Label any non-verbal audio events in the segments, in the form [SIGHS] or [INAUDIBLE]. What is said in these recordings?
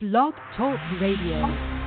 Blog Talk Radio.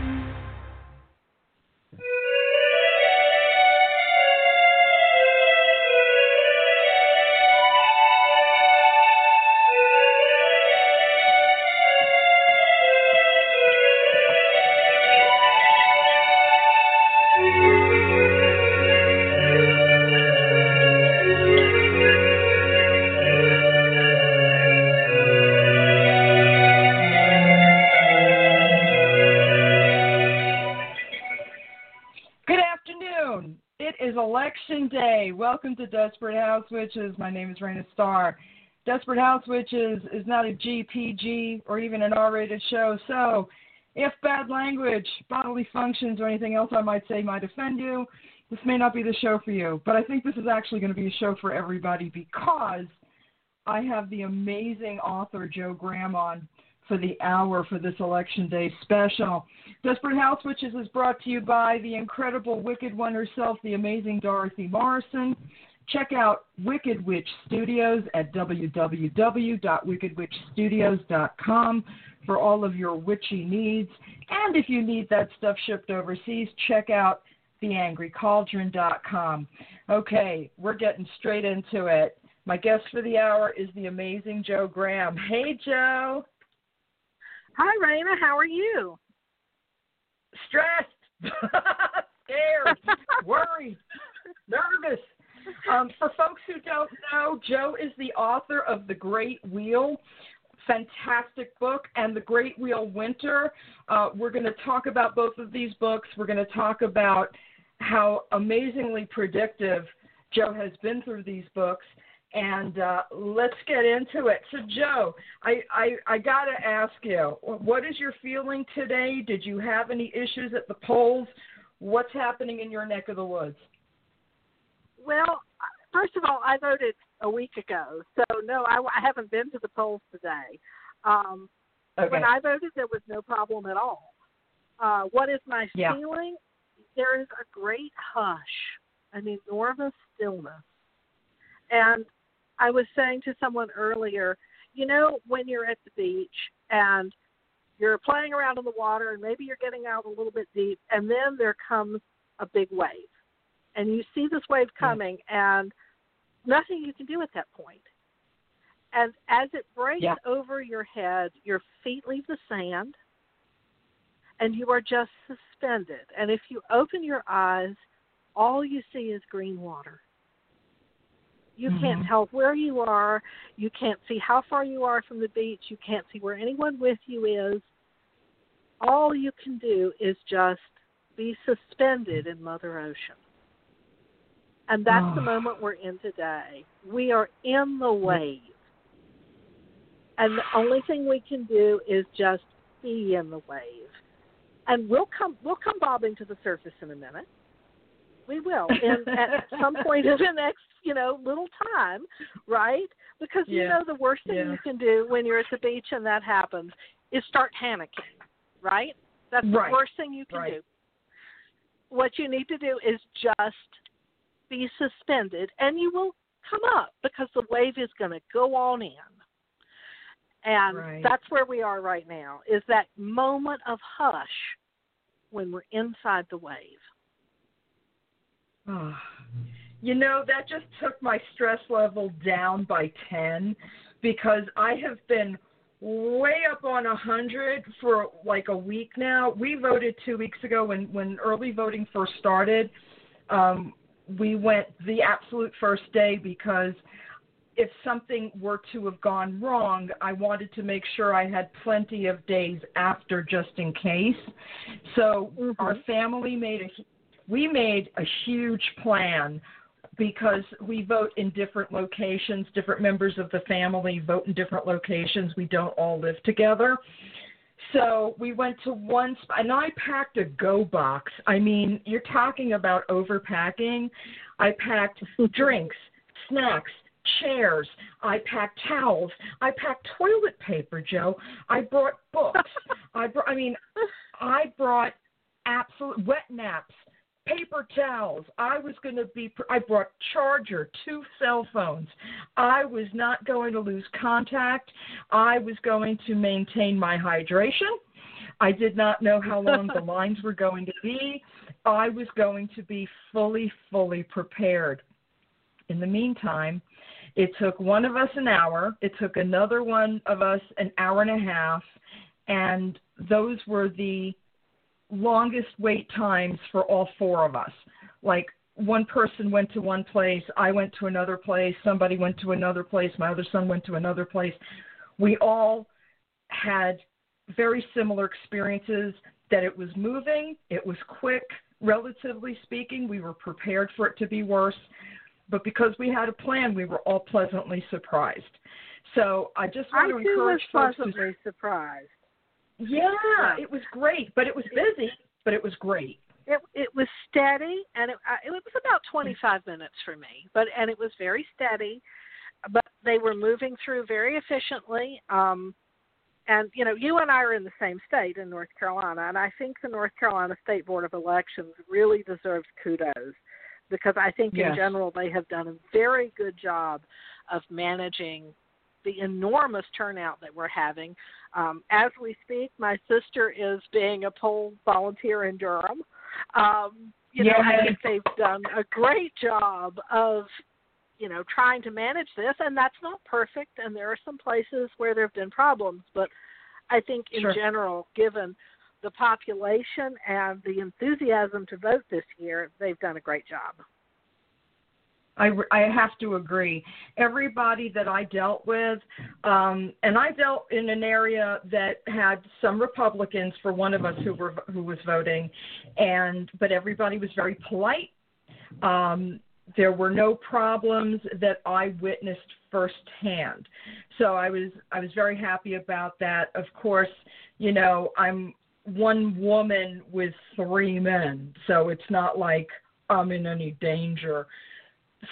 To Desperate House Witches. My name is Raina Starr. Desperate House Witches is not a GPG or even an R rated show, so if bad language, bodily functions, or anything else I might say might offend you, this may not be the show for you. But I think this is actually going to be a show for everybody because I have the amazing author Jo Graham on for the hour for this election day special. Desperate House Witches is brought to you by the incredible Wicked One herself, the amazing Dorothy Morrison. Check out Wicked Witch Studios at www.wickedwitchstudios.com for all of your witchy needs. And if you need that stuff shipped overseas, check out theangrycauldron.com. Okay, we're getting straight into it. My guest for the hour is the amazing Jo Graham. Hey, Jo. Hi, Raina. How are you? stressed, [LAUGHS] scared, worried, nervous. Um, for folks who don't know, Jo is the author of The Great Wheel, fantastic book, and The Great Wheel Winter. Uh, we're going to talk about both of these books. We're going to talk about how amazingly predictive Jo has been through these books. And uh, let's get into it. So, Jo, I, I, I got to ask you, what is your feeling today? Did you have any issues at the polls? What's happening in your neck of the woods? Well, first of all, I voted a week ago, so no, I, I haven't been to the polls today. Um, Okay. When I voted, there was no problem at all. Uh, what is my Yeah. feeling? There is a great hush, an enormous stillness. And I was saying to someone earlier, you know, when you're at the beach and you're playing around in the water and maybe you're getting out a little bit deep, and then there comes a big wave. And you see this wave coming, and nothing you can do at that point. And as it breaks Yeah. over your head, your feet leave the sand, and you are just suspended. And if you open your eyes, all you see is green water. You can't Mhm. tell where you are. You can't see how far you are from the beach. You can't see where anyone with you is. All you can do is just be suspended in Mother Ocean. And that's the Oh. moment we're in today. We are in the wave. And the only thing we can do is just be in the wave. And we'll come we'll come bobbing to the surface in a minute. We will. And at [LAUGHS] some point in the next, you know, little time, right? Because you know the worst thing Yeah. you can do when you're at the beach and that happens is start panicking. Right? That's Right. the worst thing you can Right. do. What you need to do is just be suspended and you will come up because the wave is going to go on in. And Right. that's where we are right now is that moment of hush when we're inside the wave. Oh. You know, that just took my stress level down by 10 because I have been way up on a 100 for like a week now. We voted 2 weeks ago when when early voting first started. Um we went the absolute first day because if something were to have gone wrong, I wanted to make sure I had plenty of days after just in case. So Mhm. our family made a we made a huge plan because we vote in different locations, different members of the family vote in different locations. We don't all live together. So we went to one spot, and I packed a go box. I mean, you're talking about overpacking. I packed [LAUGHS] drinks, snacks, chairs. I packed towels. I packed toilet paper, Jo. I brought books. [LAUGHS] I brought. I mean, I brought absolute wet naps, paper towels. I was going to be, I brought charger, two cell phones. I was not going to lose contact. I was going to maintain my hydration. I did not know how long the [LAUGHS] lines were going to be. I was going to be fully, fully prepared. In the meantime, it took one of us an hour. It took another one of us an hour and a half. And those were the longest wait times for all four of us. Like one person went to one place, I went to another place, somebody went to another place, my other son went to another place. We all had very similar experiences that it was moving, it was quick, relatively speaking. We were prepared for it to be worse, but because we had a plan, we were all pleasantly surprised. So I just want I to encourage was folks pleasantly surprised. Yeah, it was great, but it was busy, but it was great. It it was steady, and it it was about 25 minutes for me, but and it was very steady, but they were moving through very efficiently. Um, and you know, you and I are in the same state in North Carolina, and I think the North Carolina State Board of Elections really deserves kudos because I think yes. in general they have done a very good job of managing the enormous turnout that we're having. Um, as we speak, my sister is being a poll volunteer in Durham. Um, you know, I think they've done a great job of, you know, trying to manage this, and that's not perfect, and there are some places where there have been problems, but I think in sure. general, given the population and the enthusiasm to vote this year, they've done a great job. I, I have to agree. Everybody that I dealt with, um, and I dealt in an area that had some Republicans for one of us who were who was voting, and but everybody was very polite. Um, there were no problems that I witnessed firsthand, so I was I was very happy about that. Of course, you know I'm one woman with three men, so it's not like I'm in any danger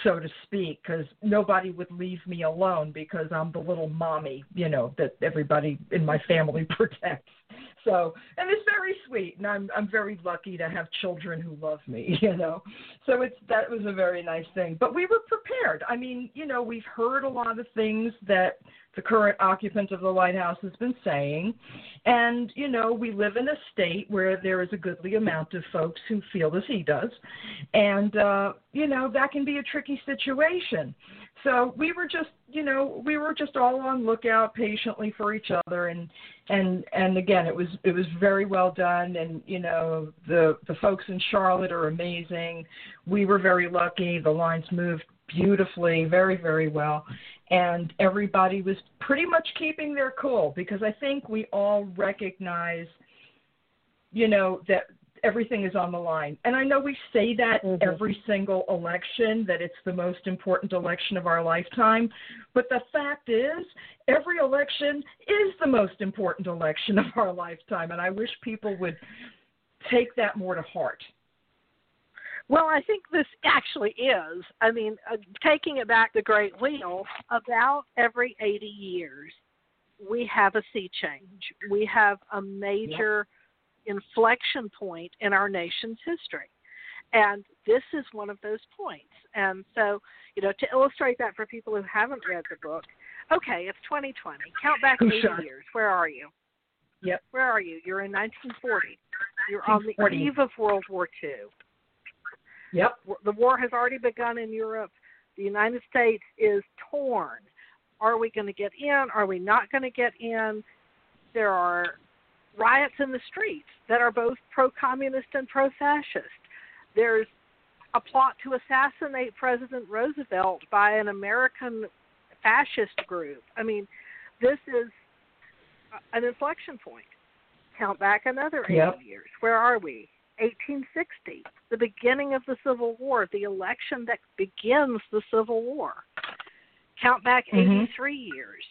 so to speak, because nobody would leave me alone because I'm the little mommy, you know, that everybody in my family [LAUGHS] protects. [LAUGHS] So, and it's very sweet, and I'm I'm very lucky to have children who love me, [LAUGHS] you know. So it's that was a very nice thing. But we were prepared. I mean, you know, we've heard a lot of things that the current occupant of the White House has been saying. And, you know, we live in a state where there is a goodly amount of folks who feel as he does. And, uh, you know, that can be a tricky situation. So we were just, you know, we were just all on lookout patiently for each other and and and again it was it was very well done and you know the the folks in Charlotte are amazing. We were very lucky. The lines moved beautifully, very very well and everybody was pretty much keeping their cool because I think we all recognize, you know, that everything is on the line. And I know we say that mm-hmm. every single election, that it's the most important election of our lifetime. But the fact is, every election is the most important election [LAUGHS] of our lifetime. And I wish people would take that more to heart. Well, I think this actually is. I mean, uh, taking it back the Great Wheel, about every 80 years, we have a sea change. We have a major. Inflection point in our nation's history. And this is one of those points. And so, you know, to illustrate that for people who haven't read the book, okay, it's 2020. Count back 80 sure. years. Where are you? Yep. Where are you? You're in 1940. You're on the eve of World War II. Yep. The war has already begun in Europe. The United States is torn. Are we going to get in? Are we not going to get in? There are riots in the streets that are both pro communist and pro fascist. There's a plot to assassinate President Roosevelt by an American fascist group. I mean, this is an inflection point. Count back another 80 yep. years. Where are we? 1860, the beginning of the Civil War, the election that begins the Civil War. Count back mm-hmm. 83 years,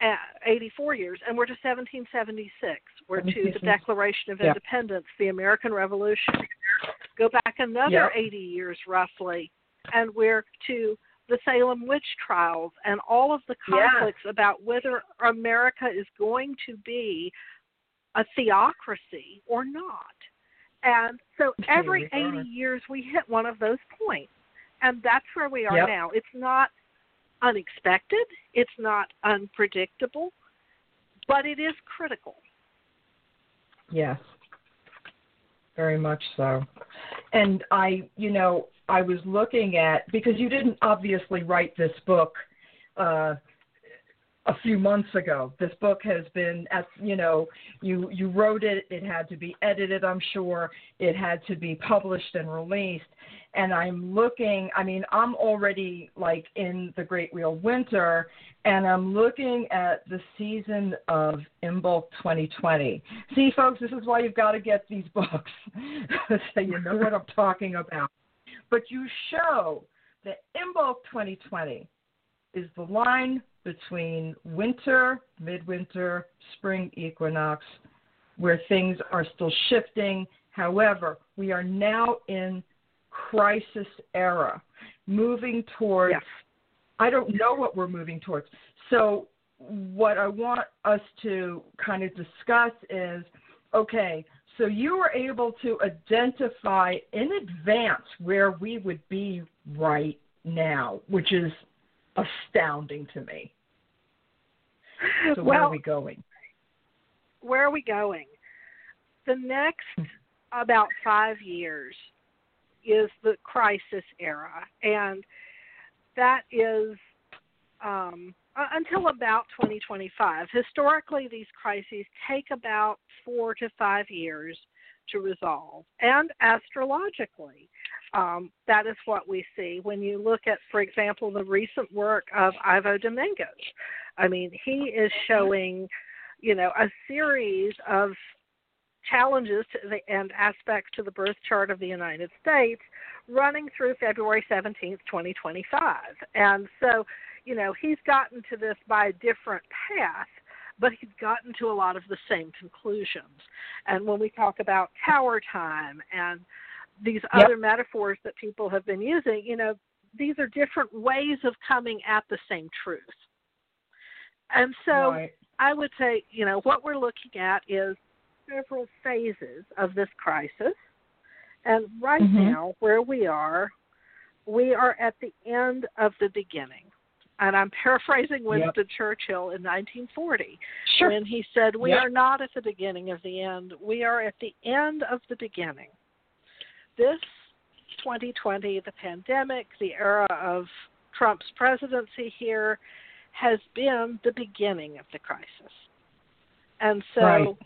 Uh, 84 years, and we're to 1776. We're to the Declaration of yep. Independence, the American Revolution. Go back another yep. 80 years roughly, and we're to the Salem witch trials and all of the conflicts yeah. about whether America is going to be a theocracy or not And so every 80 years we hit one of those points. And that's where we are Yep. now. It's not unexpected, it's not unpredictable, but it is critical. Yes. Very much so. And I, you know, I was looking at because you didn't obviously write this book uh a few months ago. This book has been at you know, you you wrote it, it had to be edited, I'm sure. It had to be published and released. And I'm looking, I mean, I'm already like in the Great Wheel Winter and I'm looking at the season of Imbolc 2020. See, folks, this is why you've got to get these books [LAUGHS] so you know what I'm talking about. But you show that Imbolc 2020 is the line between winter, midwinter, spring equinox, where things are still shifting. However, we are now in crisis era, moving towards Yes. I don't know what we're moving towards. So, what I want us to kind of discuss is okay, so you were able to identify in advance where we would be right now, which is astounding to me. So, where well, are we going? where are we going? The next about five years is the crisis era, and that is um, until about 2025. Historically, these crises take about four to five years to resolve, and astrologically, um, that is what we see when you look at, for example, the recent work of Ivo Dominguez. I mean, he is showing, you know, a series of challenges the, and aspects to the birth chart of the United States running through February 17th, 2025. And so, you know, he's gotten to this by a different path, but he's gotten to a lot of the same conclusions. And when we talk about tower time and these Yep. other metaphors that people have been using, you know, these are different ways of coming at the same truth. And so right. I would say, you know, what we're looking at is several phases of this crisis. And right Mhm. now, where we are, we are at the end of the beginning. And I'm paraphrasing Winston Churchill in 1940 Sure. when he said, We Yep. are not at the beginning of the end, we are at the end of the beginning. This 2020, the pandemic, the era of Trump's presidency here, has been the beginning of the crisis. And so Right.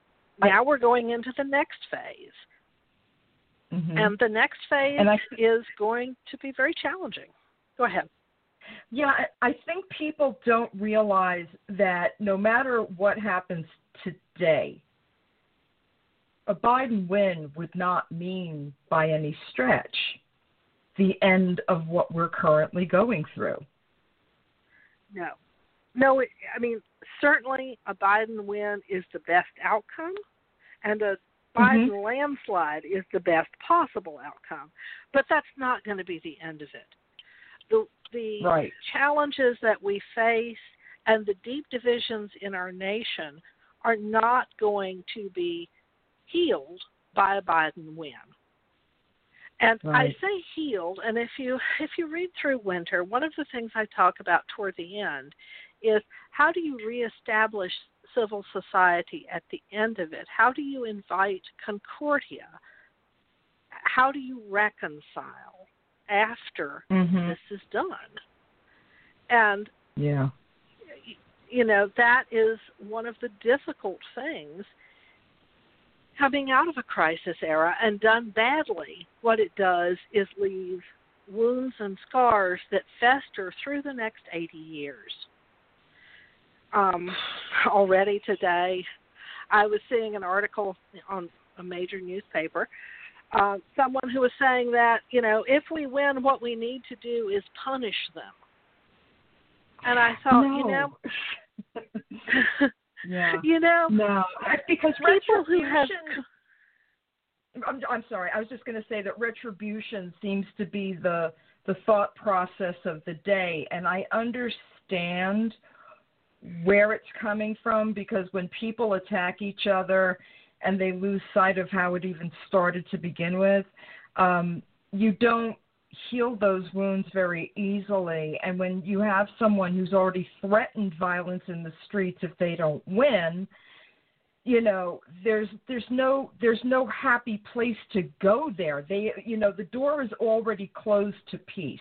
now we're going into the next phase. Mhm. And the next phase I- is going to be very challenging. Go ahead. Yeah, I think people don't realize that no matter what happens today, a Biden win would not mean by any stretch the end of what we're currently going through. No. No, it, I mean, certainly a Biden win is the best outcome, and a Biden Mhm. landslide is the best possible outcome. But that's not going to be the end of it. The, the Right. challenges that we face and the deep divisions in our nation are not going to be healed by a Biden win. And I say healed, and if you if you read through Winter, one of the things I talk about toward the end is how do you reestablish civil society at the end of it? How do you invite concordia? How do you reconcile after Mhm. this is done? And Yeah. you know that is one of the difficult things coming out of a crisis era and done badly what it does is leave wounds and scars that fester through the next 80 years. Um, already today i was seeing an article on a major newspaper uh, someone who was saying that you know if we win what we need to do is punish them. And i thought you know [LAUGHS] yeah. you know No, because people who have I'm, I'm sorry. I was just going to say that retribution seems to be the the thought process of the day, and I understand where it's coming from because when people attack each other, and they lose sight of how it even started to begin with, um, you don't heal those wounds very easily. And when you have someone who's already threatened violence in the streets if they don't win, you know there's there's no there's no happy place to go there they you know the door is already closed to peace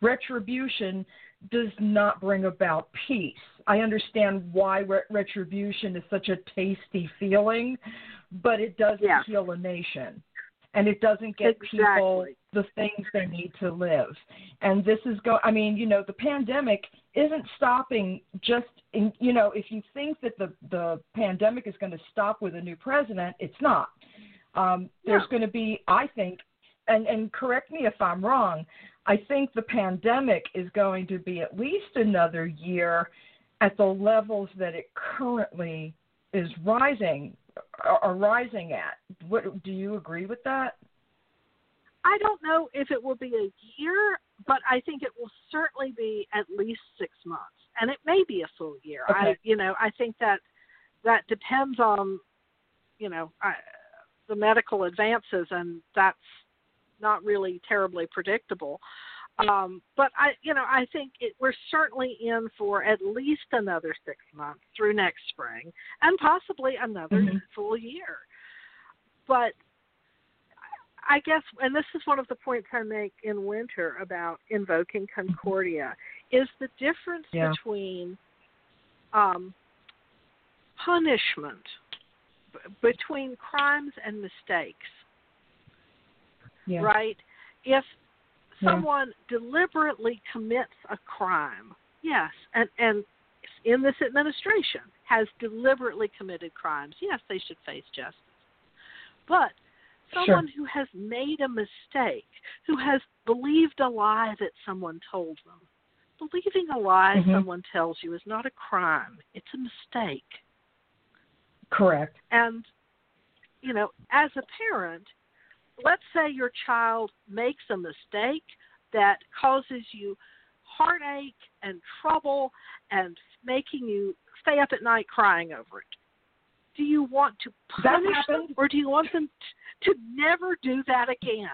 retribution does not bring about peace i understand why re- retribution is such a tasty feeling but it doesn't yeah. heal a nation and it doesn't get exactly. people the things they need to live. And this is go I mean, you know, the pandemic isn't stopping just in, you know, if you think that the the pandemic is going to stop with a new president, it's not. Um, there's no. going to be, I think, and and correct me if I'm wrong. I think the pandemic is going to be at least another year at the levels that it currently is rising are rising at. What do you agree with that? I don't know if it will be a year, but I think it will certainly be at least six months, and it may be a full year. Okay. I, you know, I think that that depends on, you know, I, the medical advances, and that's not really terribly predictable. Um, but I, you know, I think it, we're certainly in for at least another six months through next spring, and possibly another mm-hmm. full year. But I guess, and this is one of the points I make in winter about invoking concordia, is the difference yeah. between um, punishment, b- between crimes and mistakes. Yeah. Right? If Yeah. someone deliberately commits a crime, yes, and and in this administration has deliberately committed crimes, yes, they should face justice. But someone Sure. who has made a mistake, who has believed a lie that someone told them. Believing a lie Mhm. someone tells you is not a crime, it's a mistake. Correct. And, you know, as a parent, let's say your child makes a mistake that causes you heartache and trouble and making you stay up at night crying over it. Do you want to punish them or do you want them t- to never do that again?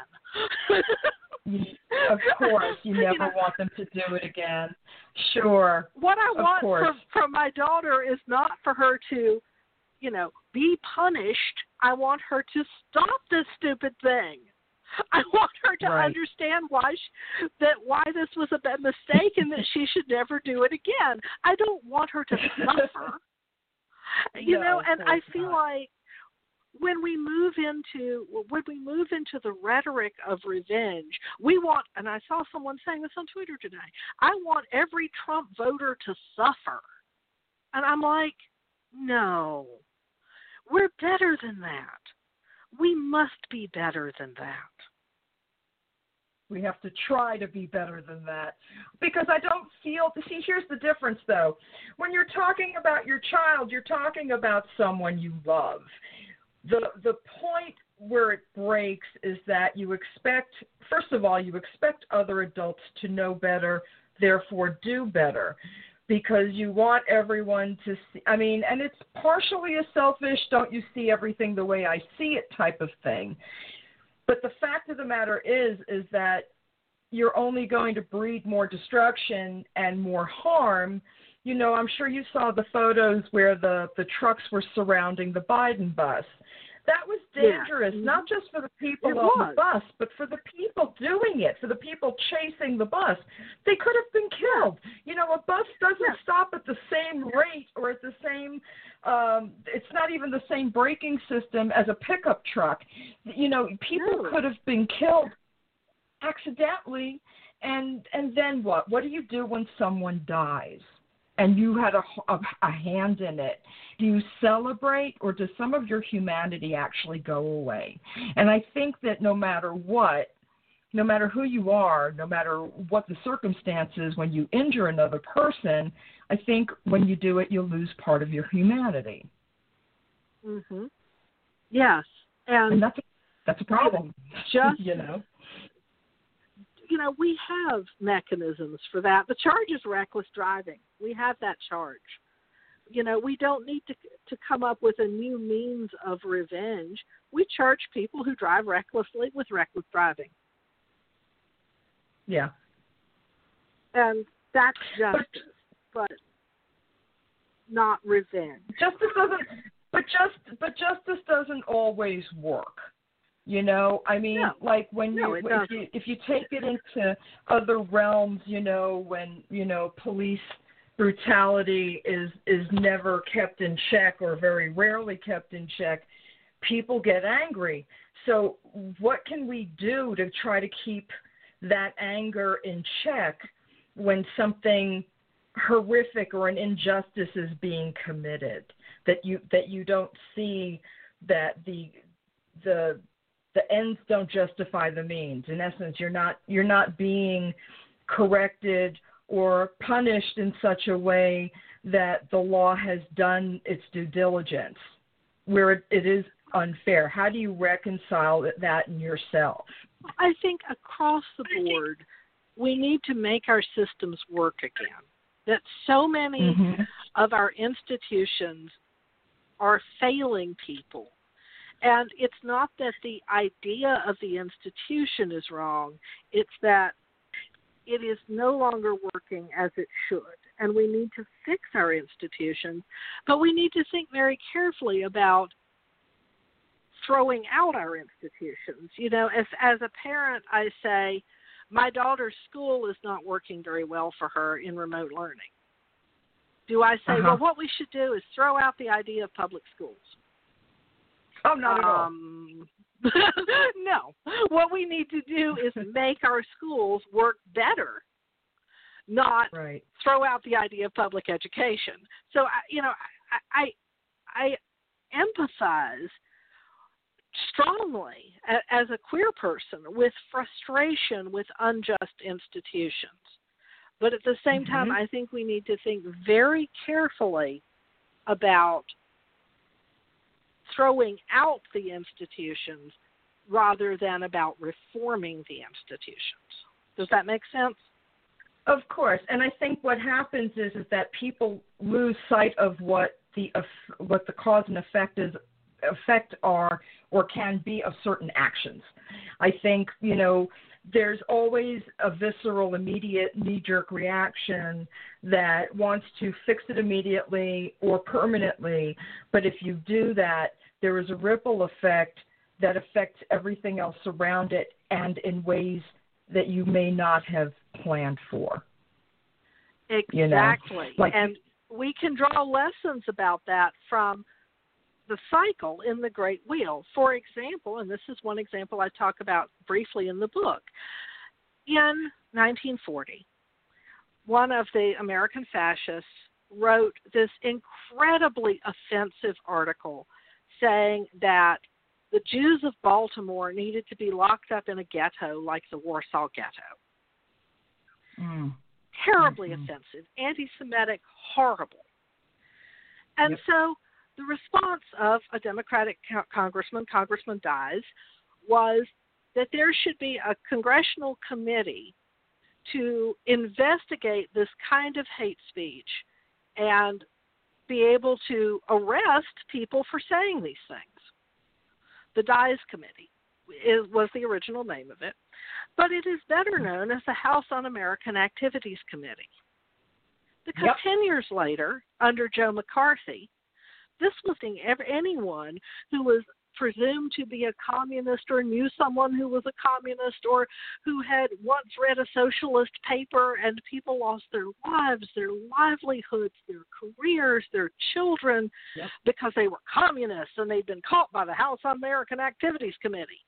Of course, [LAUGHS] you never know, want them to do it again. Sure. what I Of want course. from from my daughter is not for her to, you know, be punished. I want her to stop this stupid thing. [LAUGHS] I want her to Right. understand why she, that why this was a bad mistake and that she should never do it again. I don't want her to [LAUGHS] suffer. You No, know, and I feel not. like when we move into when we move into the rhetoric of revenge, we want and I saw someone saying this on Twitter today. I want every Trump voter to suffer. And I'm like, no. We're better than that. We must be better than that. We have to try to be better than that. Because I don't feel see here's the difference though. When you're talking about your child, you're talking about someone you love. The the point where it breaks is that you expect first of all, you expect other adults to know better, therefore do better. Because you want everyone to see I mean, and it's partially a selfish, don't you see everything the way I see it type of thing. But the fact of the matter is, is that you're only going to breed more destruction and more harm. You know, I'm sure you saw the photos where the the trucks were surrounding the Biden bus. That was dangerous, Mhm. not just for the people It on was. the bus, but for the people doing it, for the people chasing the bus. They could have been killed. You know, a bus doesn't Yeah. stop at the same rate or at the same um it's not even the same braking system as a pickup truck. You know, people No. could have been killed accidentally and and then what what do you do when someone dies and you had a, a, a hand in it do you celebrate or does some of your humanity actually go away and i think that no matter what no matter who you are no matter what the circumstances when you injure another person i think when you do it you'll lose part of your humanity Mhm. Yes. and And that's a, that's a problem [LAUGHS] Just- [LAUGHS] you know you know, we have mechanisms for that. The charge is reckless driving. We have that charge. You know, we don't need to to come up with a new means of revenge. We charge people who drive recklessly with reckless driving. Yeah. And that's justice, but, but not revenge. Justice doesn't but just but justice doesn't always work. You know, I mean, no. like when no, you if you if you take it into other realms, you know, when you know police brutality is is never kept in check or very rarely kept in check, people get angry. So, what can we do to try to keep that anger in check when something horrific or an injustice is being committed? That you that you don't see that the the the ends don't justify the means. In essence, you're not you're not being corrected or punished in such a way that the law has done its due diligence, where it, it is unfair. How do you reconcile that in yourself? I think across the board, we need to make our systems work again. That so many mm-hmm. of our institutions are failing people. And it's not that the idea of the institution is wrong, it's that it is no longer working as it should. And we need to fix our institutions, but we need to think very carefully about throwing out our institutions. You know, as as a parent, I say, my daughter's school is not working very well for her in remote learning. Do I say, uh-huh. well, what we should do is throw out the idea of public schools? Oh, not at all. [LAUGHS] No. What we need to do is make our schools work better, not right. throw out the idea of public education. So, you know, I I, I empathize strongly as a queer person with frustration with unjust institutions. But at the same mm-hmm. time, I think we need to think very carefully about throwing out the institutions rather than about reforming the institutions. Does that make sense? Of course, and I think what happens is is that people lose sight of what the what the cause and effect is effect are or can be of certain actions. I think you know there's always a visceral, immediate, knee jerk reaction that wants to fix it immediately or permanently. But if you do that, there is a ripple effect that affects everything else around it and in ways that you may not have planned for. Exactly. You know? like, and we can draw lessons about that from the cycle in the Great Wheel. For example, and this is one example I talk about briefly in the book. In 1940, one of the American fascists wrote this incredibly offensive article saying that the Jews of Baltimore needed to be locked up in a ghetto like the Warsaw Ghetto. Mm. Terribly mm-hmm. offensive, anti Semitic, horrible. And yep. so the response of a Democratic congressman, Congressman Dies, was that there should be a congressional committee to investigate this kind of hate speech and be able to arrest people for saying these things. The Dies Committee is, was the original name of it, but it is better known as the House Un American Activities Committee. Because yep. 10 years later, under Joe McCarthy, this listing anyone who was presumed to be a communist or knew someone who was a communist or who had once read a socialist paper and people lost their lives, their livelihoods, their careers, their children yep. because they were communists and they'd been caught by the House American Activities Committee.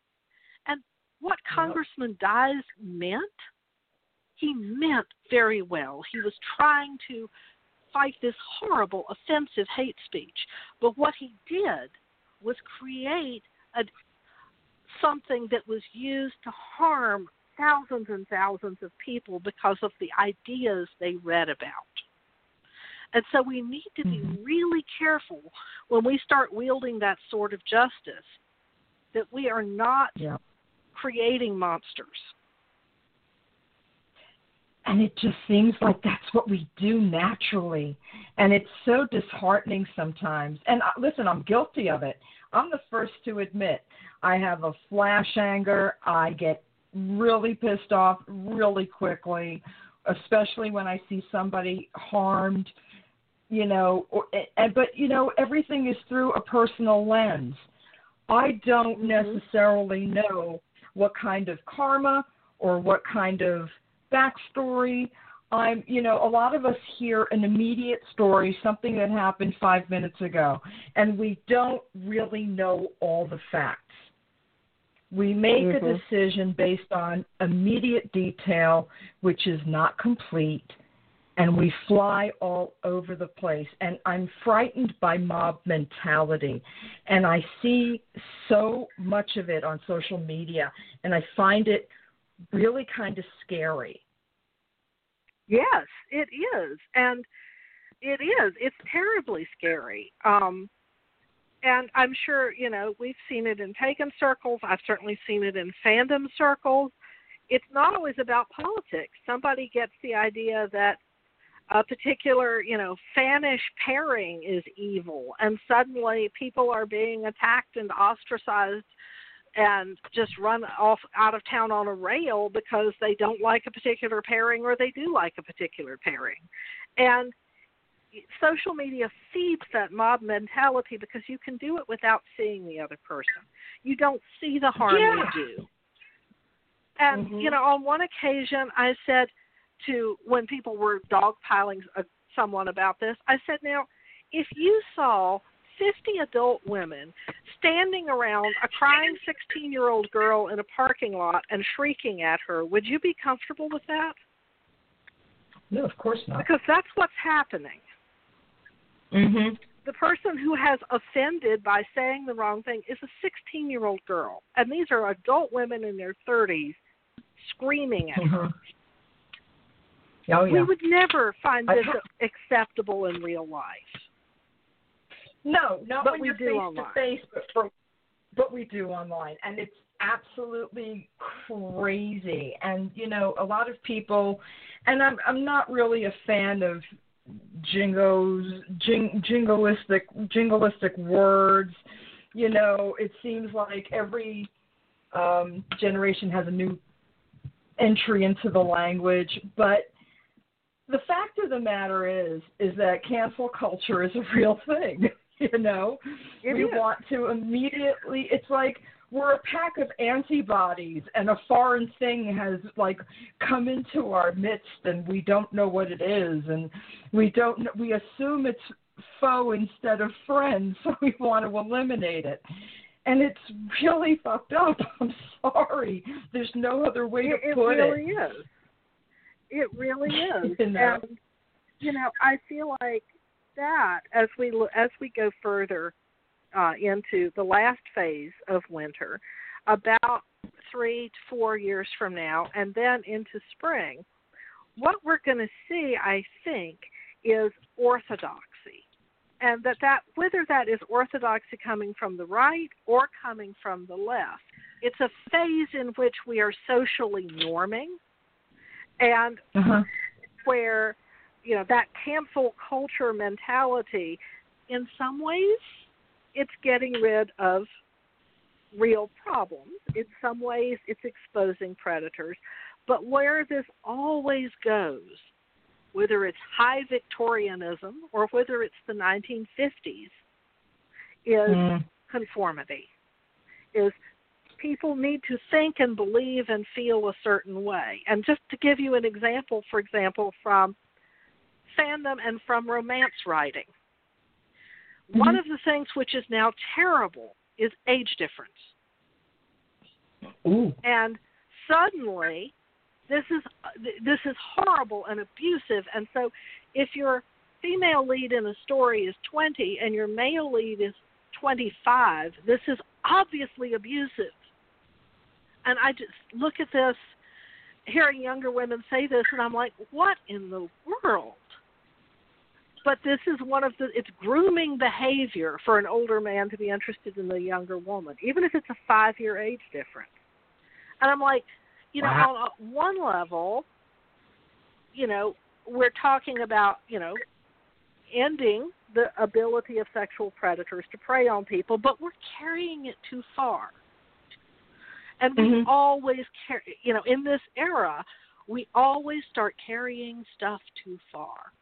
And what yep. Congressman Dies meant, he meant very well. He was trying to fight this horrible, offensive hate speech. But what he did was create a, something that was used to harm thousands and thousands of people because of the ideas they read about. And so we need to be mm-hmm. really careful when we start wielding that sort of justice that we are not yeah. creating monsters. And it just seems like that's what we do naturally. And it's so disheartening sometimes. And uh, listen i'm guilty of it. I'm the first to admit i have a flash anger. I get really pissed off really quickly especially when i see somebody harmed you know or, and but you know everything is through a personal lens. I don't mm-hmm. necessarily know what kind of karma or what kind of backstory. I'm, you know, a lot of us hear an immediate story, something that happened five minutes ago, and we don't really know all the facts. We make mm-hmm. a decision based on immediate detail, which is not complete, and we fly all over the place. And I'm frightened by mob mentality, and I see so much of it on social media, and I find it really kind of scary. Yes, it is. And it is. It's terribly scary. Um and I'm sure, you know, we've seen it in pagan circles. I've certainly seen it in fandom circles. It's not always about politics. Somebody gets the idea that a particular, you know, fanish pairing is evil, and suddenly people are being attacked and ostracized and just run off out of town on a rail because they don't like a particular pairing or they do like a particular pairing. And social media feeds that mob mentality because you can do it without seeing the other person. You don't see the harm yeah. you do. And mm-hmm. you know, on one occasion I said to when people were dogpiling uh, someone about this, I said, "Now, if you saw 50 adult women standing around a crying 16 year old girl in a parking lot and shrieking at her, would you be comfortable with that? No, of course not. Because that's what's happening. Mhm. The person who has offended by saying the wrong thing is a 16 year old girl. And these are adult women in their 30s screaming at mm-hmm. her. Oh, yeah. We would never find this acceptable in real life. No, not but when you're face online. to face, but for, but we do online, and it's absolutely crazy. And you know, a lot of people, and I'm I'm not really a fan of jingos, jing, jingoistic, jingoistic words. You know, it seems like every um, generation has a new entry into the language, but the fact of the matter is is that cancel culture is a real thing. [LAUGHS] [LAUGHS] you know? It we is. want to immediately it's like we're a pack of antibodies and a foreign thing has like come into our midst and we don't know what it is and we don't we assume it's foe instead of friend [LAUGHS] so we want to eliminate it. And it's really fucked up. [LAUGHS] I'm sorry. There's no other way it, to put it. It really it is. It really is. You know? and you know i feel like that as we as we go further uh, into the last phase of winter, about three to four years from now, and then into spring, what we're going to see, I think, is orthodoxy, and that that whether that is orthodoxy coming from the right or coming from the left, it's a phase in which we are socially norming, and uh-huh. where you know that cancel culture mentality in some ways it's getting rid of real problems. In some ways it's exposing predators. But where this always goes whether it's high victorianism or whether it's the 1950s is mm. conformity is people need to think and believe and feel a certain way. And just to give you an example for example from fandom and from romance writing. Mm-hmm. One of the things which is now terrible is age difference. Ooh. And suddenly, this is this is horrible and abusive. And so, if your female lead in a story is 20 and your male lead is 25, this is obviously abusive. And I just look at this, hearing younger women say this, and I'm like, what in the world? But this is one of the it's grooming behavior for an older man to be interested in the younger woman, even if it's a five year age difference. And I'm like, you know, wow. on one level, you know, we're talking about, you know, ending the ability of sexual predators to prey on people, but we're carrying it too far. And we Mhm. always carry, you know, in this era, we always start carrying stuff too far.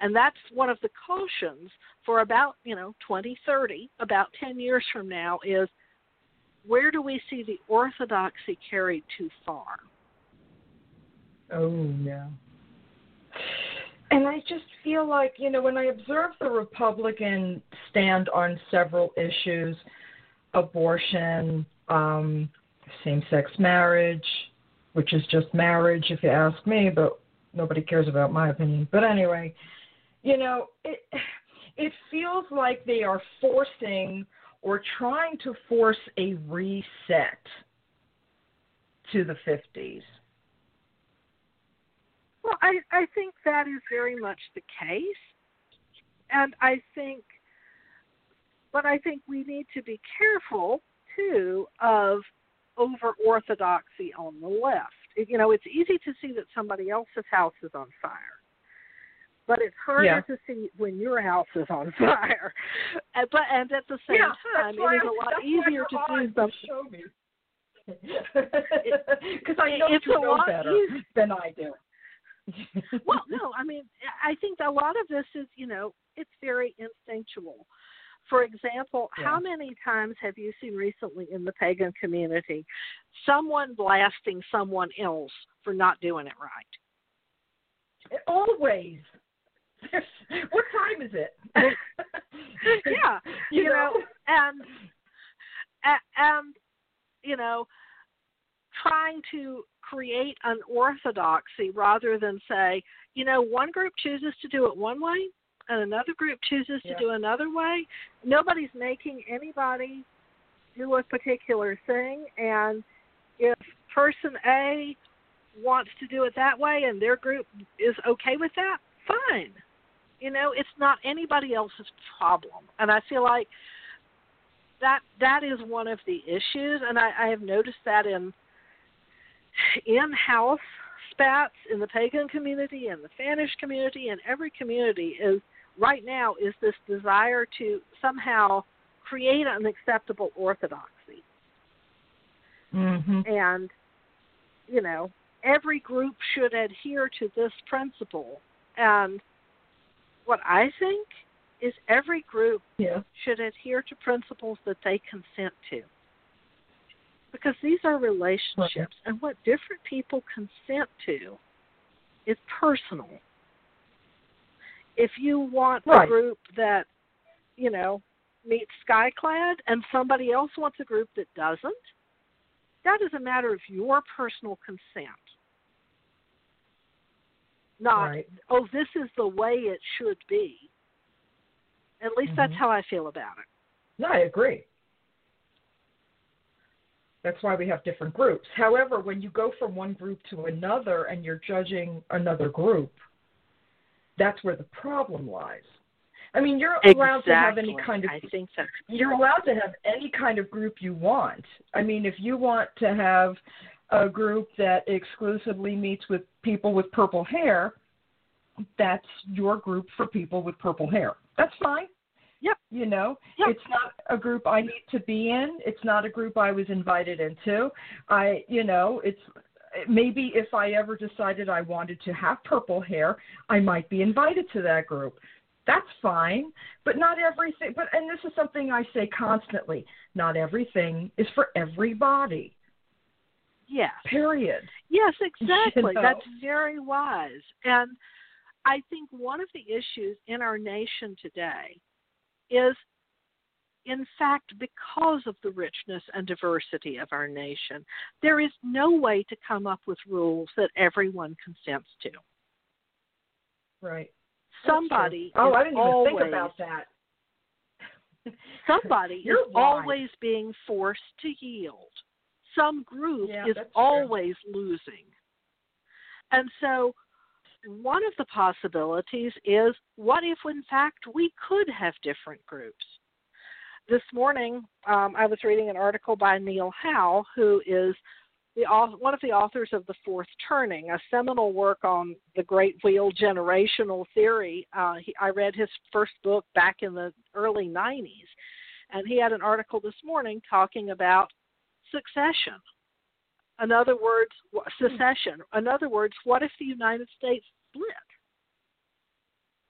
And that's one of the cautions for about, you know, 2030, about 10 years from now, is where do we see the orthodoxy carried too far? Oh yeah. And I just feel like, you know, when I observe the Republican stand on several issues, abortion, um, same sex marriage, which is just marriage if you ask me, but nobody cares about my opinion. But anyway, you know, it it feels like they are forcing or trying to force a reset to the 50s. Well, I, I think that is very much the case. And I think, but I think we need to be careful, too, of over orthodoxy on the left. You know, it's easy to see that somebody else's house is on fire, but it's harder Yeah. to see when your house is on [LAUGHS] fire. And, but and at the same yeah, time, it is a lot easier to do something. Because [LAUGHS] I know it's you a know lot better easier. than I do. [LAUGHS] well, no, I mean, I think a lot of this is, you know, it's very instinctual. For example, Yeah. how many times have you seen recently in the pagan community someone blasting someone else for not doing it right? Always. [LAUGHS] what time is it? [LAUGHS] yeah, You you, know, know? Um, and and um, you know, trying to create an orthodoxy rather than say, you know, one group chooses to do it one way and another group chooses Yeah. to do another way. Nobody's making anybody do a particular thing and if person A wants to do it that way and their group is okay with that, fine. You know, it's not anybody else's problem. And I feel like that that is one of the issues and I, I have noticed that in in house spats in the pagan community and the Spanish community and every community is right now is this desire to somehow create an acceptable orthodoxy. hmm And you know, every group should adhere to this principle. And what I think is every group Yeah. should adhere to principles that they consent to. Because these are relationships, and what different people consent to is personal. If you want a group that, you know, meets Skyclad and somebody else wants a group that doesn't, that is a matter of your personal consent. Not, Right. oh, this is the way it should be. At least that's Mhm. how I feel about it. No, I agree. That's why we have different groups. However, when you go from one group to another and you're judging another group, that's where the problem lies. I mean, you're allowed to have any kind of I think that's you're allowed to have any kind of group you want. I mean, if you want to have a group that exclusively meets with people with purple hair, that's your group for people with purple hair. That's fine. Yep. You know, Yep. it's not a group I need to be in. It's not a group I was invited into. I, you know, it's maybe if I ever decided I wanted to have purple hair, I might be invited to that group. That's fine, but not everything. But and this is something I say constantly: not everything is for everybody. Yes. Period. Yes, [LAUGHS] exactly. know? That's very wise. And I think one of the issues in our nation today is, in fact, because of the richness and diversity of our nation, there is no way to come up with rules that everyone consents to. Right. Somebody Oh, I didn't even think about that. somebody [LAUGHS] You're is wise. always being forced to yield. Some group Yeah, is that's true. always losing. And so, one of the possibilities is what if, in fact, we could have different groups? This morning, um, I was reading an article by Neil Howe, who is the one of the authors of the Fourth Turning, a seminal work on the Great Wheel generational theory. Uh, he, I read his first book back in the early '90s, and he had an article this morning talking about succession. In other words, secession. In other words, what if the United States split?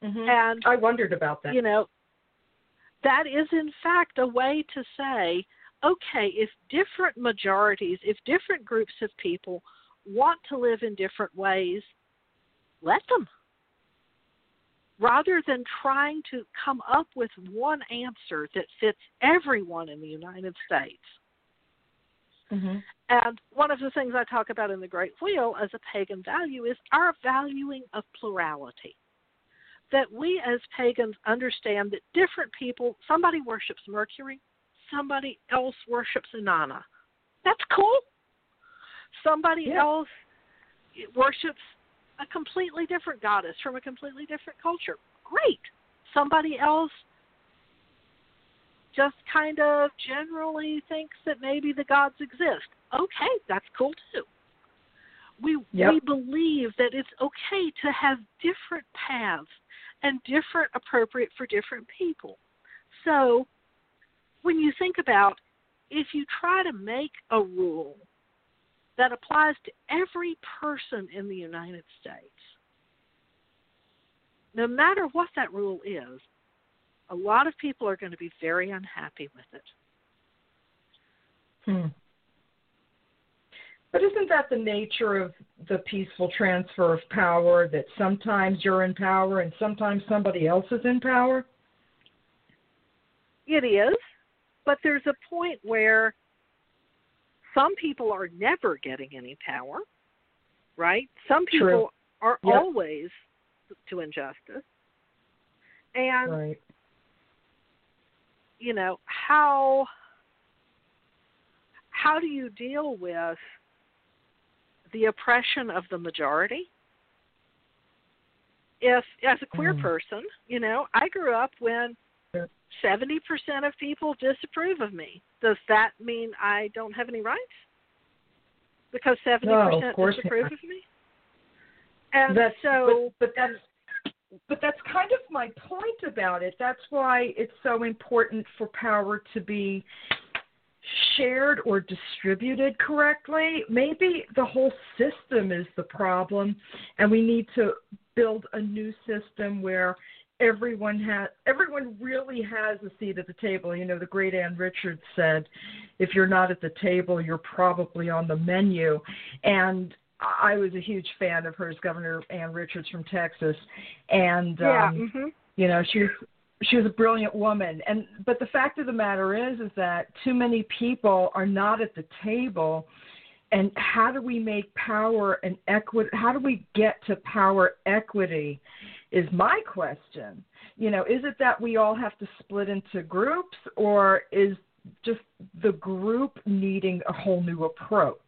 Mm-hmm. And I wondered about that. You know, that is in fact a way to say, okay, if different majorities, if different groups of people want to live in different ways, let them. Rather than trying to come up with one answer that fits everyone in the United States. Mm-hmm. And one of the things I talk about in the Great Wheel as a pagan value is our valuing of plurality that we as pagans understand that different people, somebody worships Mercury, somebody else worships Inanna. That's cool. Somebody yeah. else worships a completely different goddess from a completely different culture. Great. Somebody else just kind of generally thinks that maybe the gods exist. Okay, that's cool too. We yep. we believe that it's okay to have different paths and different appropriate for different people. So when you think about if you try to make a rule that applies to every person in the United States, no matter what that rule is, a lot of people are going to be very unhappy with it. Hmm. But isn't that the nature of the peaceful transfer of power that sometimes you're in power and sometimes somebody else is in power? It is, but there's a point where some people are never getting any power, right? Some people True. are yep. always to injustice. And right. You know, how how do you deal with the oppression of the majority. If, as a queer mm. person, you know, I grew up when seventy percent of people disapprove of me. Does that mean I don't have any rights? Because seventy no, percent disapprove not. of me. And that's, so, but, but that's but that's kind of my point about it. That's why it's so important for power to be shared or distributed correctly. Maybe the whole system is the problem, and we need to build a new system where everyone has everyone really has a seat at the table. You know, the great Ann Richards said, "If you're not at the table, you're probably on the menu," and I was a huge fan of hers, Governor Ann Richards from Texas, and yeah, um, mm-hmm. you know she she was a brilliant woman. And but the fact of the matter is is that too many people are not at the table. And how do we make power and equity how do we get to power equity is my question. You know is it that we all have to split into groups or is just the group needing a whole new approach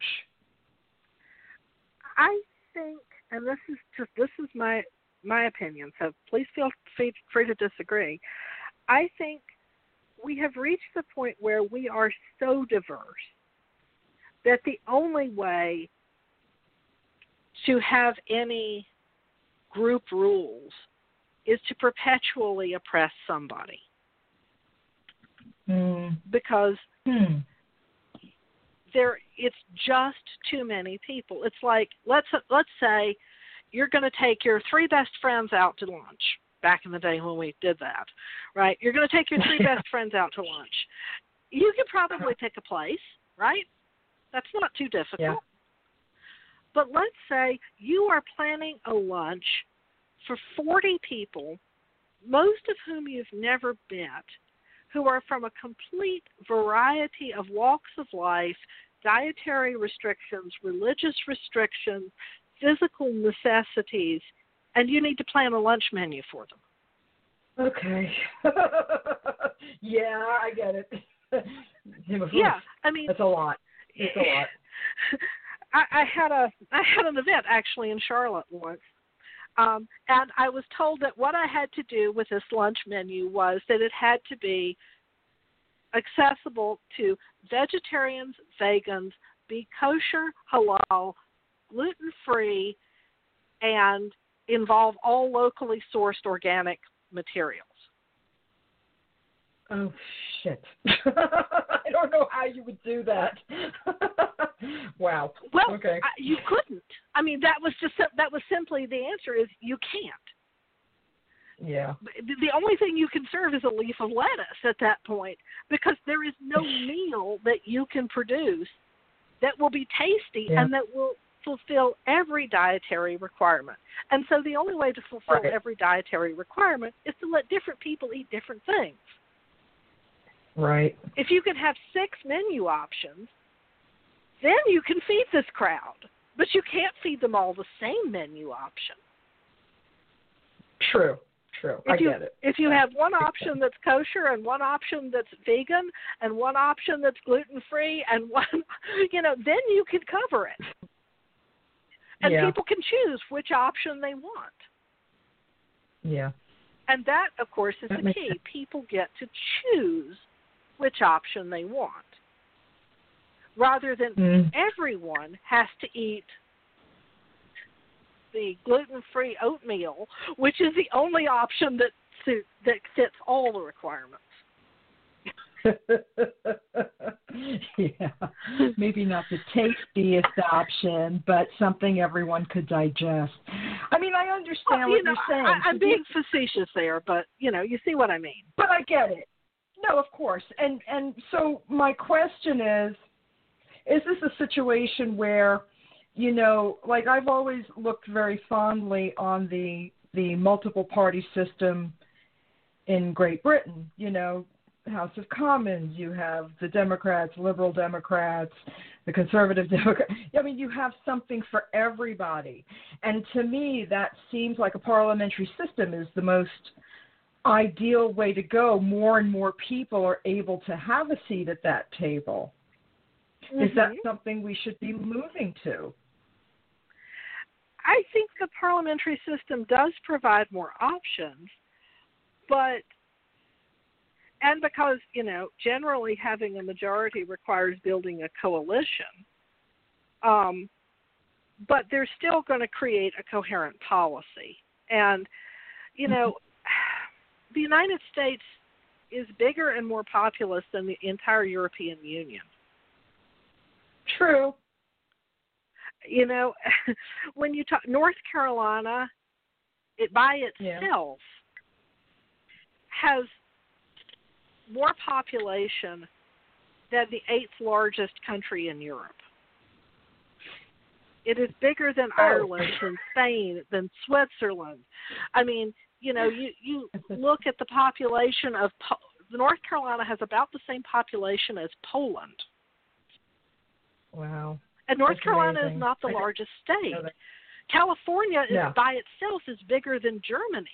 i think and this is just this is my my opinion, so please feel free, free to disagree. I think we have reached the point where we are so diverse that the only way to have any group rules is to perpetually oppress somebody. Mm. Because hmm. There it's just too many people. It's like let's let's say you're going to take your three best friends out to lunch back in the day when we did that, right? You're going to take your three [LAUGHS] best friends out to lunch. You could probably pick a place, right? That's not too difficult. Yeah. But let's say you are planning a lunch for 40 people, most of whom you've never met, who are from a complete variety of walks of life, dietary restrictions, religious restrictions, physical necessities, and you need to plan a lunch menu for them. Okay. [LAUGHS] yeah, I get it. [LAUGHS] yeah, I mean that's a lot. It's a lot. [LAUGHS] I, I had a I had an event actually in Charlotte once, um, and I was told that what I had to do with this lunch menu was that it had to be accessible to vegetarians, vegans, be kosher, halal, gluten free, and involve all locally sourced organic materials. Oh shit! [LAUGHS] I don't know how you would do that. [LAUGHS] wow. Well, okay. I, you couldn't. I mean, that was just that was simply the answer. Is you can't. Yeah. The the only thing you can serve is a leaf of lettuce at that point because there is no [LAUGHS] meal that you can produce that will be tasty Yeah. and that will fulfill every dietary requirement. And so the only way to fulfill Right. every dietary requirement is to let different people eat different things. Right. If you can have six menu options, then you can feed this crowd. But you can't feed them all the same menu option. True. True. I you get it. if you have one option that's kosher and one option that's vegan and one option that's gluten free and one [LAUGHS] you know, then you can cover it. And Yeah. people can choose which option they want. Yeah. And that of course is That the key. sense. People get to choose which option they want. Rather than Mm. everyone has to eat the gluten-free oatmeal, which is the only option that suit, that fits all the requirements. [LAUGHS] yeah. Maybe not the tastiest option, but something everyone could digest. I mean, I understand Well, what you know, you're saying. I, I'm being facetious there, but you know, you see what I mean. but I get it. No, of course. And and so my question is is this a situation where you know, like I've always looked very fondly on the the multiple party system in Great Britain, you know, House of Commons, you have the Democrats, liberal Democrats, the conservative [LAUGHS] Democrats. I mean, you have something for everybody. And to me, that seems like a parliamentary system is the most ideal way to go. More and more people are able to have a seat at that table. Is that Mhm. something we should be moving to? I think the parliamentary system does provide more options, but and because you know generally having a majority requires building a coalition, um, but they're still going to create a coherent policy, and you know the United States is bigger and more populous than the entire European Union. True. you know, [LAUGHS] when you talk North Carolina, it by Yeah. itself has more population than the eighth largest country in Europe. It is bigger than Oh. Ireland, than Spain, than Switzerland. I mean, you know, you you [LAUGHS] look at the population of po- North Carolina has about the same population as Poland. Wow. And North That's Carolina is not the largest state. California is by itself is bigger than Germany.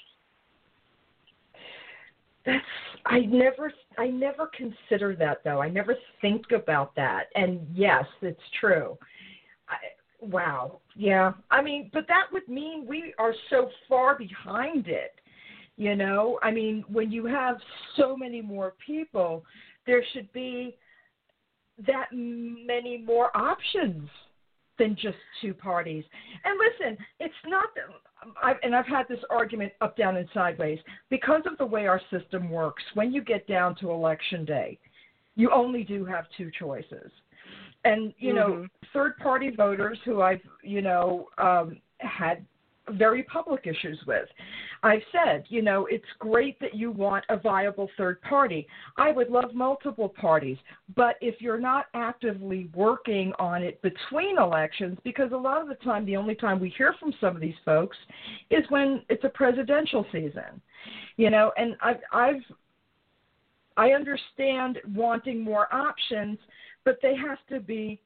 That's I never I never consider that though. I never think about that. And yes, it's true. I, wow. Yeah. I mean, but that would mean we are so far behind it. You know, I mean, when you have so many more people, there should be that many more options than just two parties. And listen, it's not I've, and I've had this argument up, down, and sideways because of the way our system works. When you get down to election day, you only do have two choices. And you know, Mhm. third party voters who I've you know um, had very public issues with. I've said, you know, it's great that you want a viable third party. I would love multiple parties, but if you're not actively working on it between elections, because a lot of the time, the only time we hear from some of these folks is when it's a presidential season, you know, and I've, I've, I understand wanting more options, but they have to be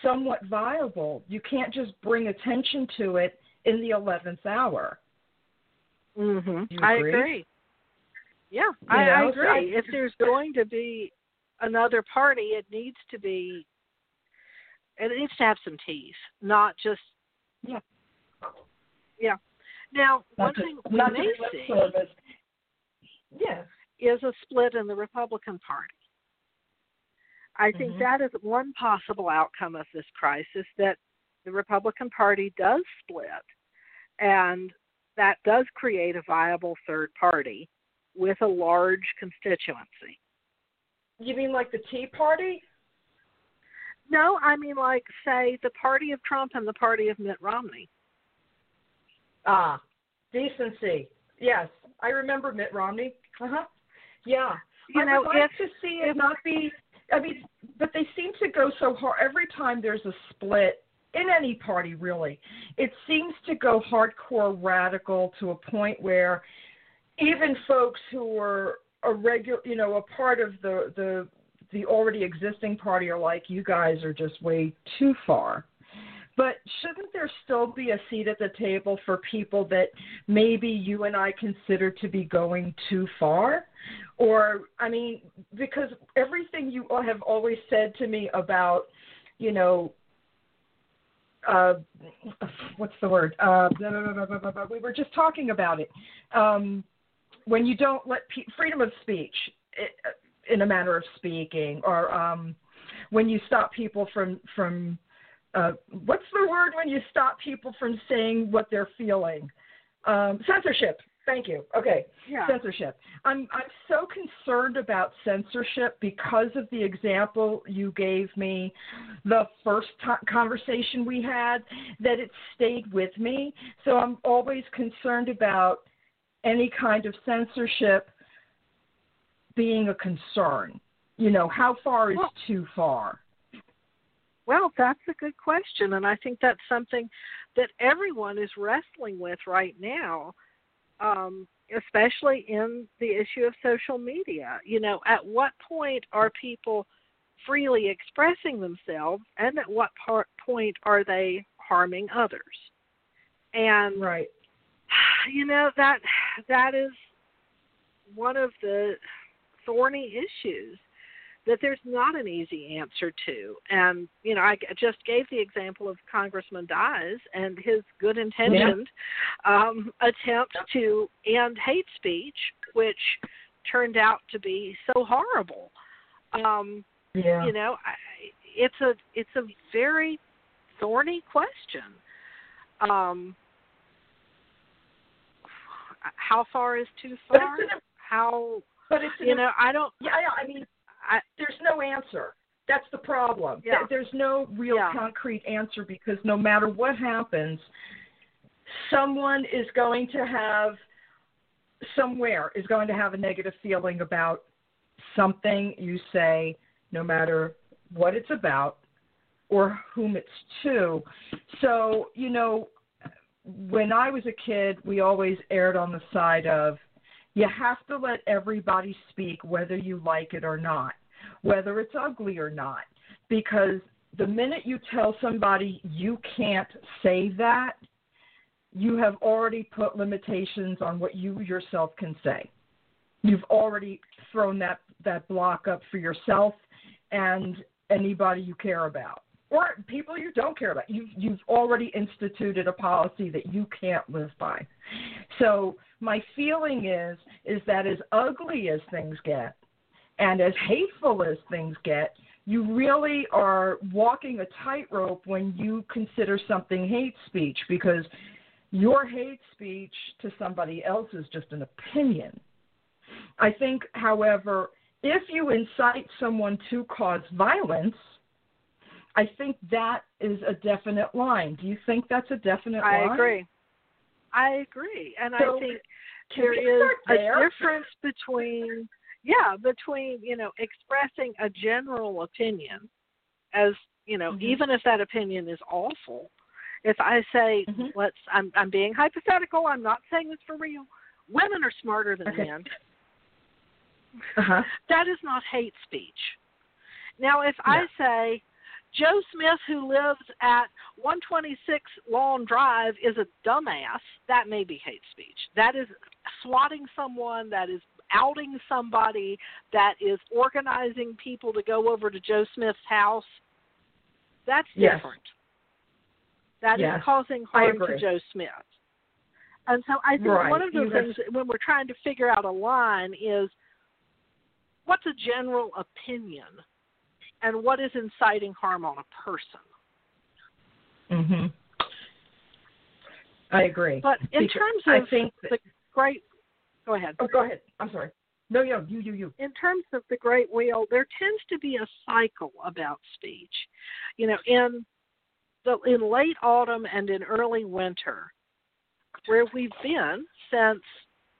somewhat viable. You can't just bring attention to it in the 11th hour. Mhm. You I agree? Yeah, I, I know, so agree. I- if there's going to be another party, it needs to be it needs to have some teeth, not just Yeah. Yeah. Now, one to- thing we not may see service. Yeah. is a split in the Republican Party. I think Mhm. that is one possible outcome of this crisis that the Republican Party does split, and that does create a viable third party with a large constituency. You mean like the Tea Party? No, I mean, like, say, the party of Trump and the party of Mitt Romney. Ah, decency. Yes, I remember Mitt Romney. Uh huh. Yeah. You I know, would like if to see it not be. I mean, but they seem to go so hard every time there's a split in any party. Really, it seems to go hardcore radical to a point where even folks who are a regular, you know, a part of the the the already existing party are like, you guys are just way too far. But shouldn't there still be a seat at the table for people that maybe you and I consider to be going too far? Or, I mean, because everything you have always said to me about, you know, uh, what's the word? Uh, we were just talking about it. Um, when you don't let pe- freedom of speech, i- in a manner of speaking, or um, when you stop people from from uh, what's the word when you stop people from saying what they're feeling? Um, censorship. Thank you. Okay, yeah. censorship. I'm I'm so concerned about censorship because of the example you gave me, the first t- conversation we had, that it stayed with me. So I'm always concerned about any kind of censorship being a concern. You know, how far is Well- too far? Well, that's a good question, and I think that's something that everyone is wrestling with right now, um, especially in the issue of social media. You know, at what point are people freely expressing themselves, and at what part, point are they harming others? And Right. [SIGHS] you know that that is one of the thorny issues that there's not an easy answer to. And you know, I just gave the example of Congressman Dies and his good intentioned um, attempt to end hate speech, which turned out to be so horrible. Um, Yeah. you know, I, it's a it's a very thorny question. Um, how far is too far? How but it's you know? I don't. yeah, yeah. I mean, I, there's no answer. That's the problem. Yeah. There- There's no real Yeah. concrete answer because no matter what happens, someone is going to have somewhere is going to have a negative feeling about something you say, no matter what it's about or whom it's to. So, you know, when I was a kid, we always erred on the side of you have to let everybody speak whether you like it or not, whether it's ugly or not. Because the minute you tell somebody you can't say that, you have already put limitations on what you yourself can say. You've already thrown that, that block up for yourself and anybody you care about. Or people you don't care about. You've you've already instituted a policy that you can't live by. So my feeling is is that as ugly as things get and as hateful as things get, you really are walking a tightrope when you consider something hate speech because your hate speech to somebody else is just an opinion. I think, however, if you incite someone to cause violence, I think that is a definite line. Do you think that's a definite line? I agree. I agree, and So, I think there is there we is start a difference between yeah between you know expressing a general opinion as you know Mhm. even if that opinion is awful if i say Mhm. let's i'm i'm being hypothetical i'm not saying this for real women are smarter than Okay. men Uh-huh. that is not hate speech now if i say joe smith who lives at 126 lawn drive is a dumbass. That may be hate speech. That is swatting someone that is outing somebody that is organizing people to go over to joe smith's house. That's Yes. different. That is Yes, causing harm to joe smith. And so i think Right. one of the You have- things when we're trying to figure out a line is what's a general opinion and what is inciting harm on a person. Mhm. I agree. But in Because terms I of think that, the great, go ahead. oh, go ahead. I'm sorry. No, no, you, you, you. in terms of the great wheel, there tends to be a cycle about speech. You know, in the in late autumn and in early winter, where we've been since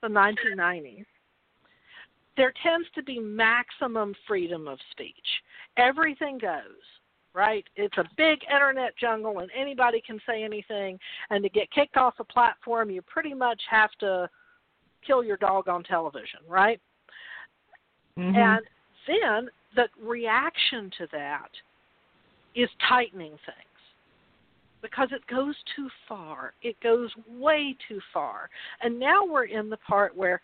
the 1990s, there tends to be maximum freedom of speech. Everything goes, right? It's a big internet jungle and anybody can say anything. And to get kicked off a platform, you pretty much have to kill your dog on television, right? Mhm. And then the reaction to that is tightening things because it goes too far. It goes way too far. And now we're in the part where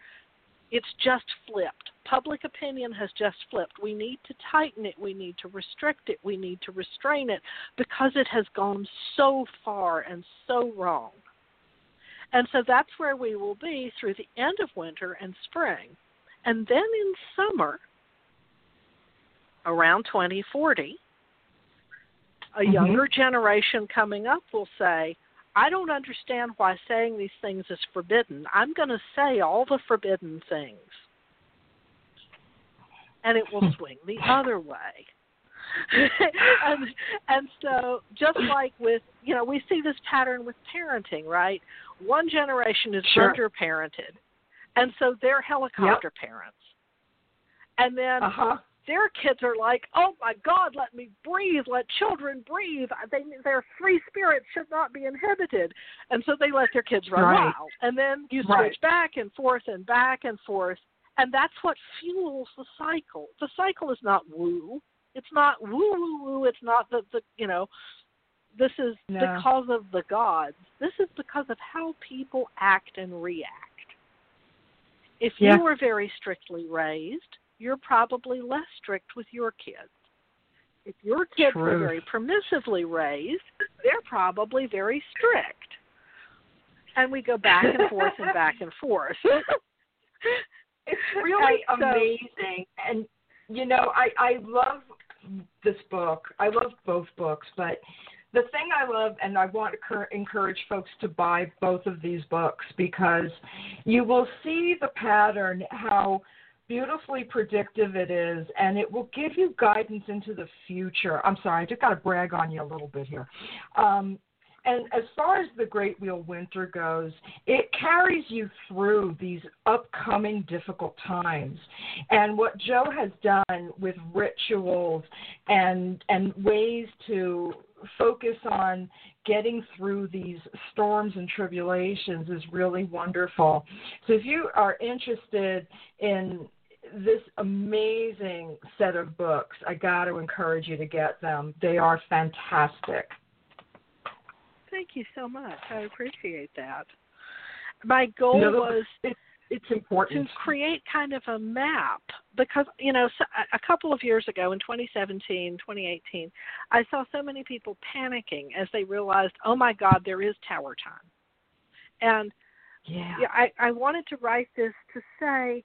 it's just flipped. Public opinion has just flipped. We need to tighten it. We need to restrict it. We need to restrain it because it has gone so far and so wrong. And so that's where we will be through the end of winter and spring. And then in summer, around 2040, a Mhm. younger generation coming up will say, I don't understand why saying these things is forbidden. I'm going to say all the forbidden things. And it will swing the [LAUGHS] other way. [LAUGHS] and and so just like with you know we see this pattern with parenting right one generation is Sure. underparented and so they're helicopter parents and then Uh-huh. their kids are like, "Oh my God, let me breathe. Let children breathe. They, their free spirit should not be inhibited." And so they let their kids run Right. wild. And then you switch Right. back and forth and back and forth, and that's what fuels the cycle. The cycle is not woo. It's not woo woo woo. It's not the the you know. This is No. because of the gods. This is because of how people act and react. If Yeah. you were very strictly raised, you're probably less strict with your kids. If your kids were very permissively raised, they're probably very strict. And we go back and forth and back and forth. [LAUGHS] It's [LAUGHS] really And so- amazing. And you know, I I love this book. I love both books, but the thing I love, and I want to cur- encourage folks to buy both of these books because you will see the pattern, how beautifully predictive it is, and it will give you guidance into the future. I'm sorry, I just got to brag on you a little bit here. Um, and as far as the Great Wheel Winter goes, it carries you through these upcoming difficult times. And what Jo has done with rituals and and ways to focus on getting through these storms and tribulations is really wonderful. So if you are interested in this amazing set of books, I got to encourage you to get them. They are fantastic. Thank you so much. I appreciate that. My goal know, was it, it's important to create kind of a map because you know a- a couple of years ago in 2017 2018 i saw so many people panicking as they realized oh my god there is tower time and Yeah. yeah, I, I wanted to write this to say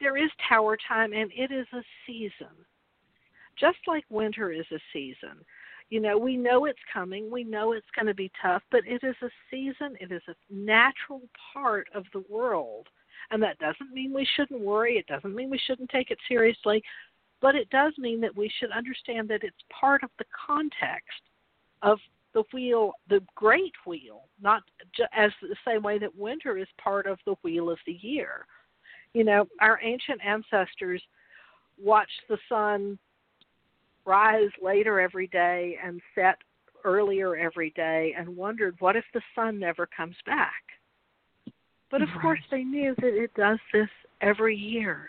there is tower time and it is a season. Just like winter is a season. You know, we know it's coming, we know it's going to be tough, but it is a season, it is a natural part of the world. And that doesn't mean we shouldn't worry, it doesn't mean we shouldn't take it seriously, but it does mean that we should understand that it's part of the context of the wheel, the great wheel, not as the same way that winter is part of the wheel of the year. You know, our ancient ancestors watched the sun rise later every day and set earlier every day and wondered what if the sun never comes back. But of Right. course, they knew that it does this every year.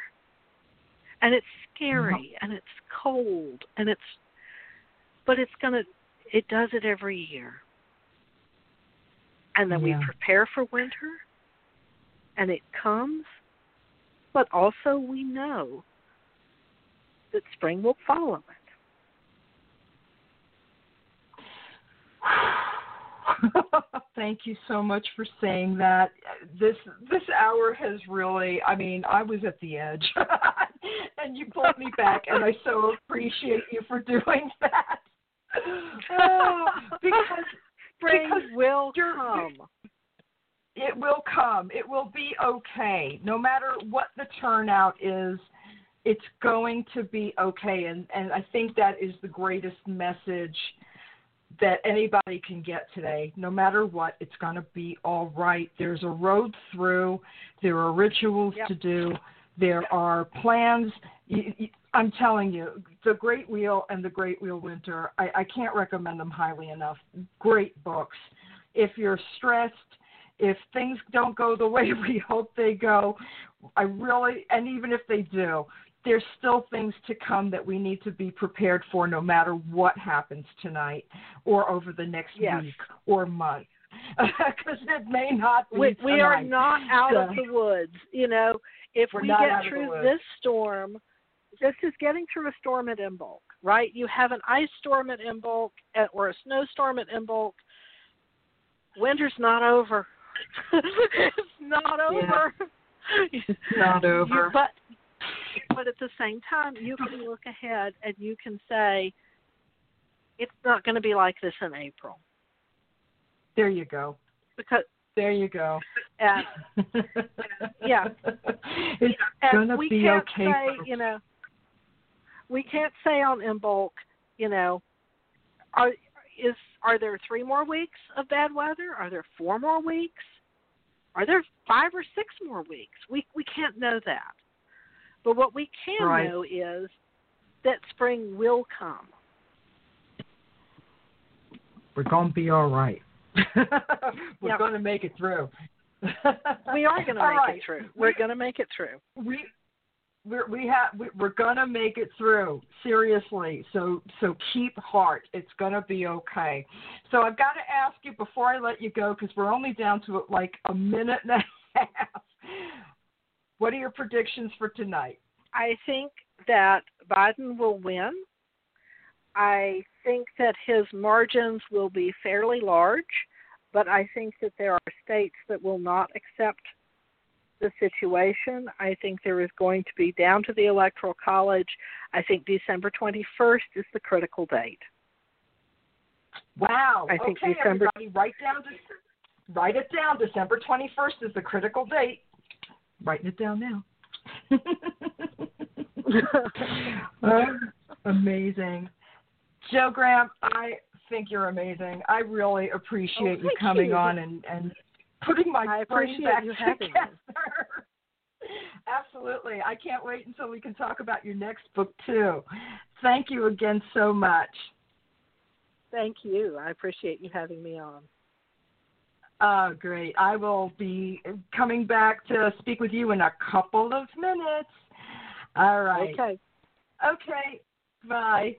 And it's scary and it's cold and it's, but it's going to, it does it every year. And then Yeah. we prepare for winter and it comes, but also we know that spring will follow it. [LAUGHS] thank you so much for saying that. This this hour has really, I mean, I was at the edge, [LAUGHS] and you pulled me back, and I so appreciate you for doing that. Oh, [LAUGHS] because spring because will come. it will come. It will be okay. No matter what the turnout is, it's going to be okay. And and I think that is the greatest message that anybody can get today. No matter what, it's going to be all right. There's a road through. There are rituals Yep. to do. There are plans. I'm telling you, the Great Wheel and the Great Wheel Winter. I, I can't recommend them highly enough. Great books. If you're stressed, if things don't go the [LAUGHS] way we hope they go, I really, and even if they do, there's still things to come that we need to be prepared for no matter what happens tonight or over the next Yes. week or month. [LAUGHS] Because it may not be We, we are not out of the woods. You know, if we get out of the through this storm, this is getting through a storm at Imbolc, right? You have an ice storm at Imbolc or a snowstorm at Imbolc. Winter's not over. [LAUGHS] it's not Yeah. over. It's not over. But but at the same time, you can look ahead and you can say, it's not going to be like this in April there you go. because There you go. and [LAUGHS] Yeah. It's and gonna we be can't okay. say, you know, we can't say on Imbolc, you know, are is are there three more weeks of bad weather? Are there four more weeks? Are there five or six more weeks? We we can't know that. But what we can Right. know is that spring will come. We're gonna be all right. [LAUGHS] We're Yep. gonna make it through. We are going [LAUGHS] to make right. it through. We're going to make it through. we we're, we have we, we're gonna make it through seriously so so keep heart it's gonna be okay so i've got to ask you before i let you go because we're only down to like a minute and a [LAUGHS] half what are your predictions for tonight I think that Biden will win. I think that his margins will be fairly large, but I think that there are states that will not accept the situation. I think there is going to be down to the Electoral College. I think December 21st is the critical date. wow I think okay December- everybody write down write it down december 21st is the critical date writing it down now [LAUGHS] Uh, amazing. Jo Graham, I think you're amazing. I really appreciate Oh, you coming you. on and, and putting my I brain appreciate back you together. [LAUGHS] Absolutely. I can't wait until we can talk about your next book too. Thank you again so much. Thank you. I appreciate you having me on. Oh, great. I will be coming back to speak with you in a couple of minutes. All right. Okay. Okay, bye.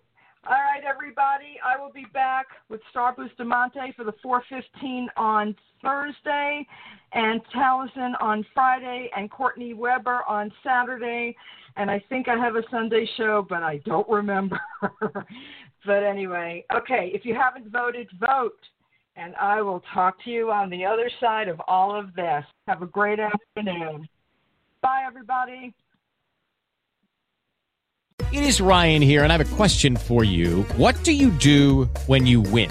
All right, everybody. I will be back with Star Bustamante for the 415 on Thursday, and Taliesin on Friday, and Courtney Weber on Saturday. And I think I have a Sunday show, but I don't remember. [LAUGHS] but anyway, okay, if you haven't voted, vote. And I will talk to you on the other side of all of this. Have a great afternoon. Bye, everybody. It is Ryan here, and I have a question for you. What do you do when you win?